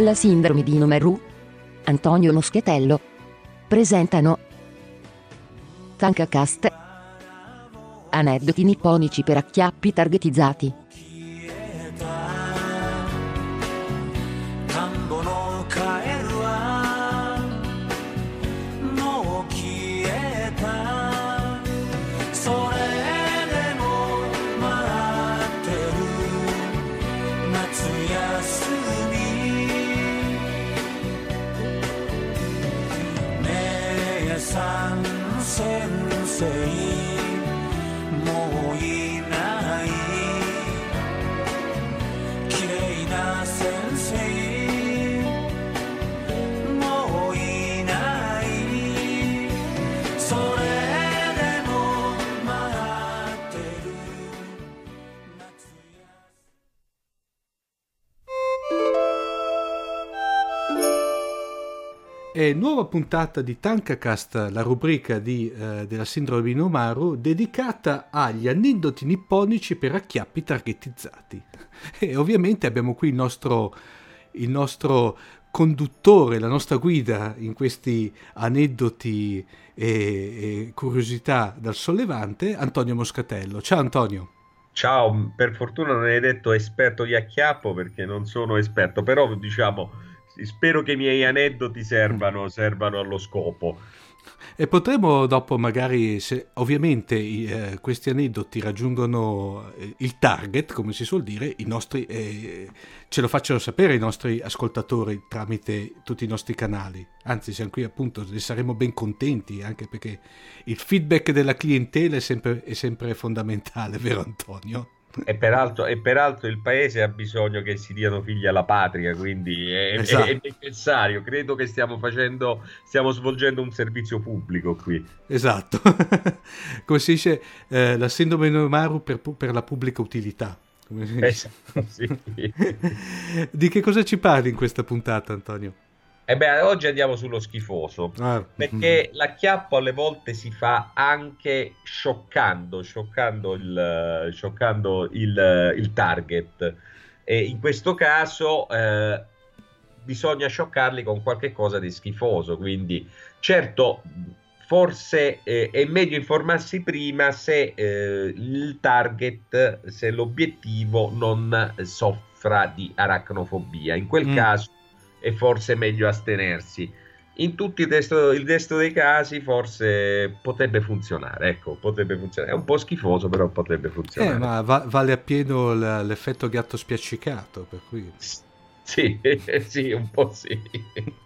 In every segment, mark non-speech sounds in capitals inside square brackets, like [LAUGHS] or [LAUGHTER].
La sindrome di Nomeru. Antonio Moschetello. Presentano Tankacast. Aneddoti nipponici per acchiappi targetizzati. sensei E nuova puntata di Tankacast, la rubrica di, eh, della sindrome di Nomaru, dedicata agli aneddoti nipponici per acchiappi targetizzati. [LAUGHS] E ovviamente abbiamo qui il nostro, il nostro conduttore, la nostra guida in questi aneddoti e, e curiosità dal sollevante, Antonio Moscatello. Ciao Antonio. Ciao, per fortuna non hai detto esperto di acchiappo perché non sono esperto, però diciamo, spero che i miei aneddoti servano, servano allo scopo. E potremo dopo magari, se ovviamente eh, questi aneddoti raggiungono eh, il target, come si suol dire, nostri, eh, ce lo facciano sapere i nostri ascoltatori tramite tutti i nostri canali. Anzi, siamo qui appunto, ne saremo ben contenti, anche perché il feedback della clientela è sempre, è sempre fondamentale, [LAUGHS] vero Antonio? E peraltro, e peraltro il paese ha bisogno che si diano figli alla patria, quindi è, Esatto. è necessario. Credo che stiamo facendo, stiamo svolgendo un servizio pubblico qui. Esatto. [LAUGHS] come si dice, eh, la sindrome di Nomaru per, per la pubblica utilità. Esatto, sì. [LAUGHS] Di che cosa ci parli in questa puntata, Antonio? E beh, oggi andiamo sullo schifoso. Ah, Perché l'acchiappo alle volte si fa anche scioccando, scioccando il, scioccando il, il target. E in questo caso eh, bisogna scioccarli con qualche cosa di schifoso. Quindi, certo, forse eh, è meglio informarsi prima se eh, il target, se l'obiettivo non soffra di aracnofobia. In quel Mm. caso è forse meglio astenersi. In tutti il resto, il resto dei casi forse potrebbe funzionare, ecco, potrebbe funzionare. È un po' schifoso, però potrebbe funzionare. Eh, ma va- vale appieno l- l'effetto gatto spiaccicato, per cui... Sì, [LAUGHS] sì, un po' sì. [LAUGHS]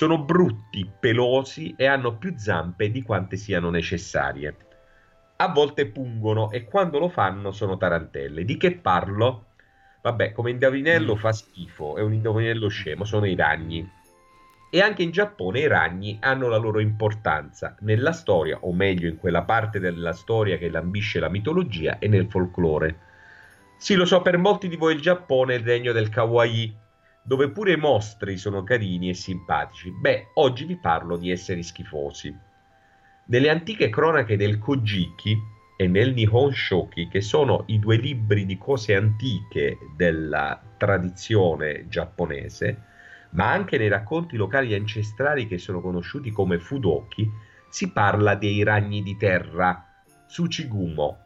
Sono brutti, pelosi e hanno più zampe di quante siano necessarie. A volte pungono e quando lo fanno sono tarantelle. Di che parlo? Vabbè, come indovinello fa schifo, è un indovinello scemo, sono i ragni. E anche in Giappone i ragni hanno la loro importanza nella storia, o meglio in quella parte della storia che lambisce la mitologia e nel folklore. Sì, lo so, per molti di voi il Giappone è il regno del kawaii, dove pure i mostri sono carini e simpatici. Beh, oggi vi parlo di esseri schifosi. Nelle antiche cronache del Kojiki e nel Nihon Shoki, che sono i due libri di cose antiche della tradizione giapponese, ma anche nei racconti locali ancestrali che sono conosciuti come Fudoki, si parla dei ragni di terra, Tsuchigumo,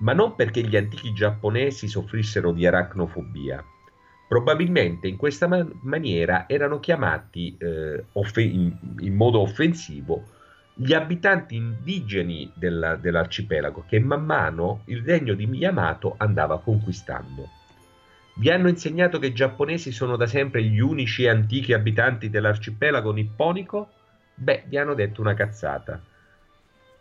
ma non perché gli antichi giapponesi soffrissero di aracnofobia. Probabilmente in questa man- maniera erano chiamati eh, off- in, in, modo offensivo gli abitanti indigeni della, dell'arcipelago che man mano il regno di Yamato andava conquistando. Vi hanno insegnato che i giapponesi sono da sempre gli unici antichi abitanti dell'arcipelago nipponico? Beh, vi hanno detto una cazzata.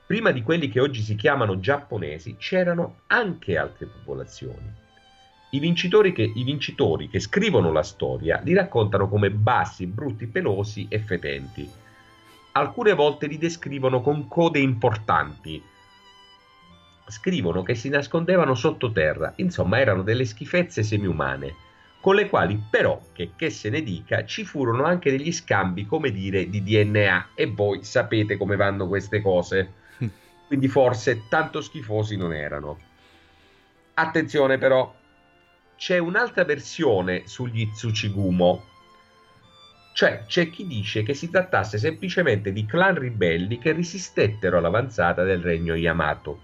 Prima di quelli che oggi si chiamano giapponesi c'erano anche altre popolazioni. I vincitori, che, I vincitori che scrivono la storia li raccontano come bassi, brutti, pelosi e fetenti. Alcune volte li descrivono con code importanti. Scrivono che si nascondevano sottoterra, insomma erano delle schifezze semiumane, con le quali però, che, che se ne dica, ci furono anche degli scambi, come dire, di DNA e voi sapete come vanno queste cose [LAUGHS] quindi forse tanto schifosi non erano. Attenzione però, c'è un'altra versione sugli Tsuchigumo, cioè c'è chi dice che si trattasse semplicemente di clan ribelli che resistettero all'avanzata del regno Yamato.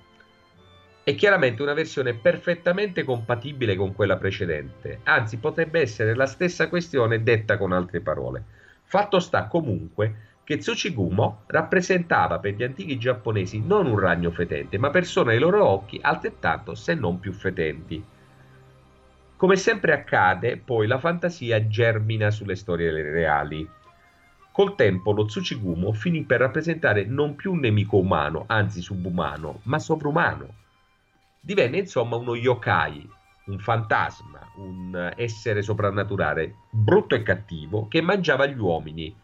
È chiaramente una versione perfettamente compatibile con quella precedente, anzi potrebbe essere la stessa questione detta con altre parole. Fatto sta comunque che Tsuchigumo rappresentava per gli antichi giapponesi non un ragno fetente, ma persone ai loro occhi altrettanto se non più fetenti. Come sempre accade, poi la fantasia germina sulle storie reali. Col tempo lo Tsuchigumo finì per rappresentare non più un nemico umano, anzi subumano, ma sovrumano. Divenne insomma uno yokai, un fantasma, un essere soprannaturale, brutto e cattivo, che mangiava gli uomini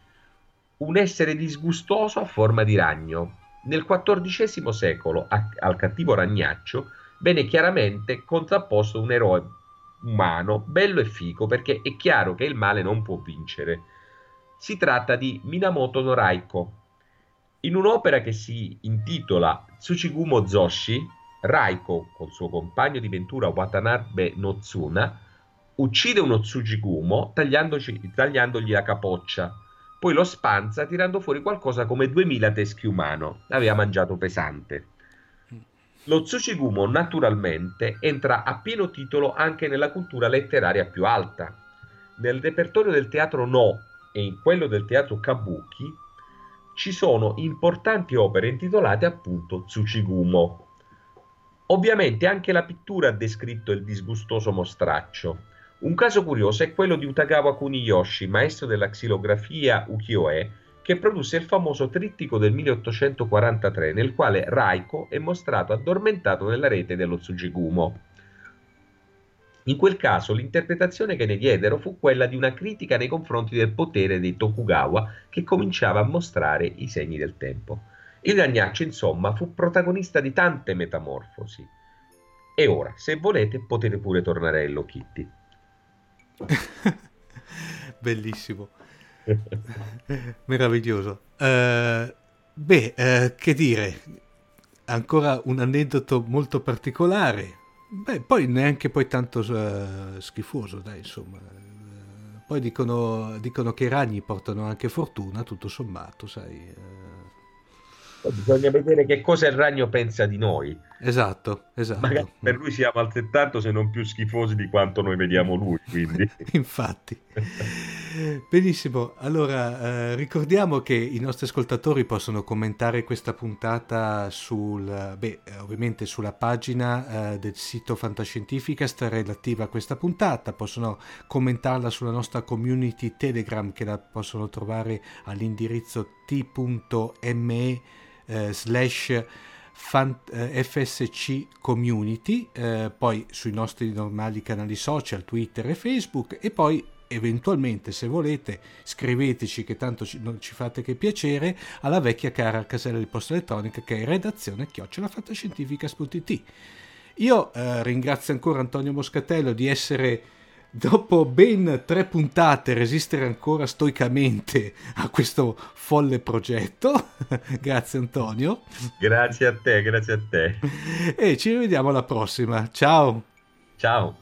un essere disgustoso a forma di ragno. Nel XIV secolo a, al cattivo ragnaccio venne chiaramente contrapposto un eroe umano, bello e fico, perché è chiaro che il male non può vincere. Si tratta di Minamoto no Raiko. In un'opera che si intitola Tsuchigumo Zoshi, Raiko, col suo compagno di ventura Watanabe no Tsuna, uccide uno Tsuchigumo tagliandogli la capoccia poi lo spanza tirando fuori qualcosa come 2000 teschi umano. Aveva mangiato pesante. Lo Tsuchigumo naturalmente entra a pieno titolo anche nella cultura letteraria più alta. Nel repertorio del teatro No e in quello del teatro Kabuki ci sono importanti opere intitolate appunto Tsuchigumo. Ovviamente anche la pittura ha descritto il disgustoso mostraccio. Un caso curioso è quello di Utagawa Kuniyoshi, maestro della xilografia ukiyo-e, che produsse il famoso trittico del 1843 nel quale Raiko è mostrato addormentato nella rete dello Tsujigumo. In quel caso l'interpretazione che ne diedero fu quella di una critica nei confronti del potere dei Tokugawa che cominciava a mostrare i segni del tempo. Il Ragnaccio, insomma, fu protagonista di tante metamorfosi. E ora, se volete, potete pure tornare a Hello Kitty. [LAUGHS] Bellissimo. [LAUGHS] Meraviglioso. Uh, beh, uh, che dire, ancora un aneddoto molto particolare. Beh, poi neanche poi tanto uh, schifoso, dai, insomma. poi dicono, dicono, che i ragni portano anche fortuna, tutto sommato, sai. Bisogna vedere che cosa il ragno pensa di noi. Esatto, esatto. Magari per lui siamo altrettanto, se non più schifosi di quanto noi vediamo lui. Quindi. [LAUGHS] Infatti. Benissimo, allora eh, ricordiamo che i nostri ascoltatori possono commentare questa puntata sul, beh, ovviamente sulla pagina eh, del sito Fantascientificast relativa a questa puntata, possono commentarla sulla nostra community Telegram che la possono trovare all'indirizzo t.me eh, slash fan, eh, FSC Community, eh, poi sui nostri normali canali social, Twitter e Facebook e poi eventualmente se volete scriveteci che tanto ci, non ci fate che piacere alla vecchia cara casella di posta elettronica che è redazione chiocciolafantascientifica.it io eh, ringrazio ancora Antonio Moscatello di essere dopo ben tre puntate resistere ancora stoicamente a questo folle progetto. [LAUGHS] grazie Antonio. Grazie a te, grazie a te. E ci rivediamo alla prossima. Ciao. Ciao.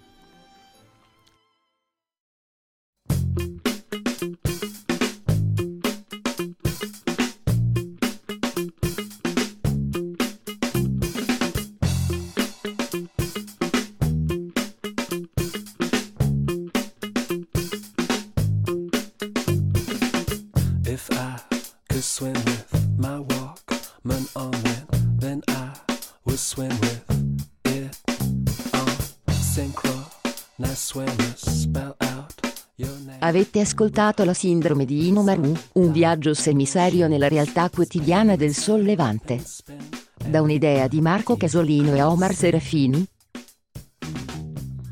Avete ascoltato la sindrome di Inomaru, un viaggio semiserio nella realtà quotidiana del sollevante. Da un'idea di Marco Casolino e Omar Serafini?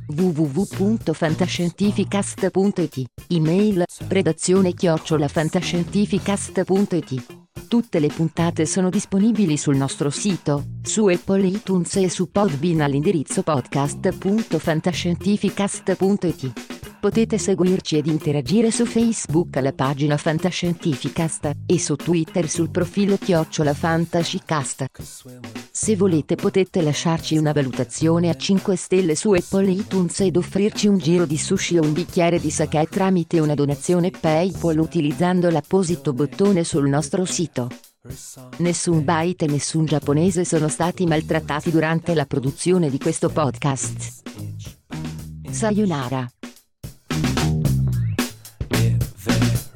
www.fantascientificast.it Email redazione chiocciolafantascientificast.it Tutte le puntate sono disponibili sul nostro sito, su Apple iTunes e su Podbean all'indirizzo podcast.fantascientificast.it. Potete seguirci ed interagire su Facebook alla pagina Fantascientificast e su Twitter sul profilo Chiocciola Fantascicast. Se volete potete lasciarci una valutazione a 5 stelle su Apple iTunes ed offrirci un giro di sushi o un bicchiere di sake tramite una donazione PayPal utilizzando l'apposito bottone sul nostro sito. Nessun byte e nessun giapponese sono stati maltrattati durante la produzione di questo podcast. Sayonara.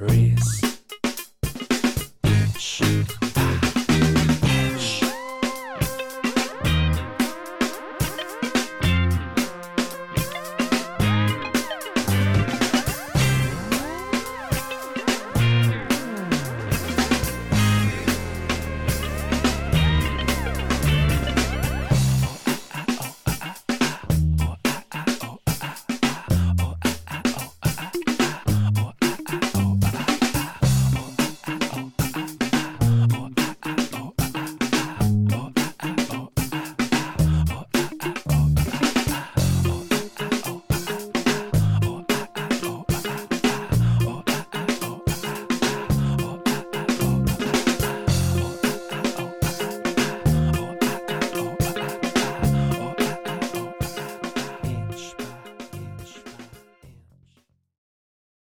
free.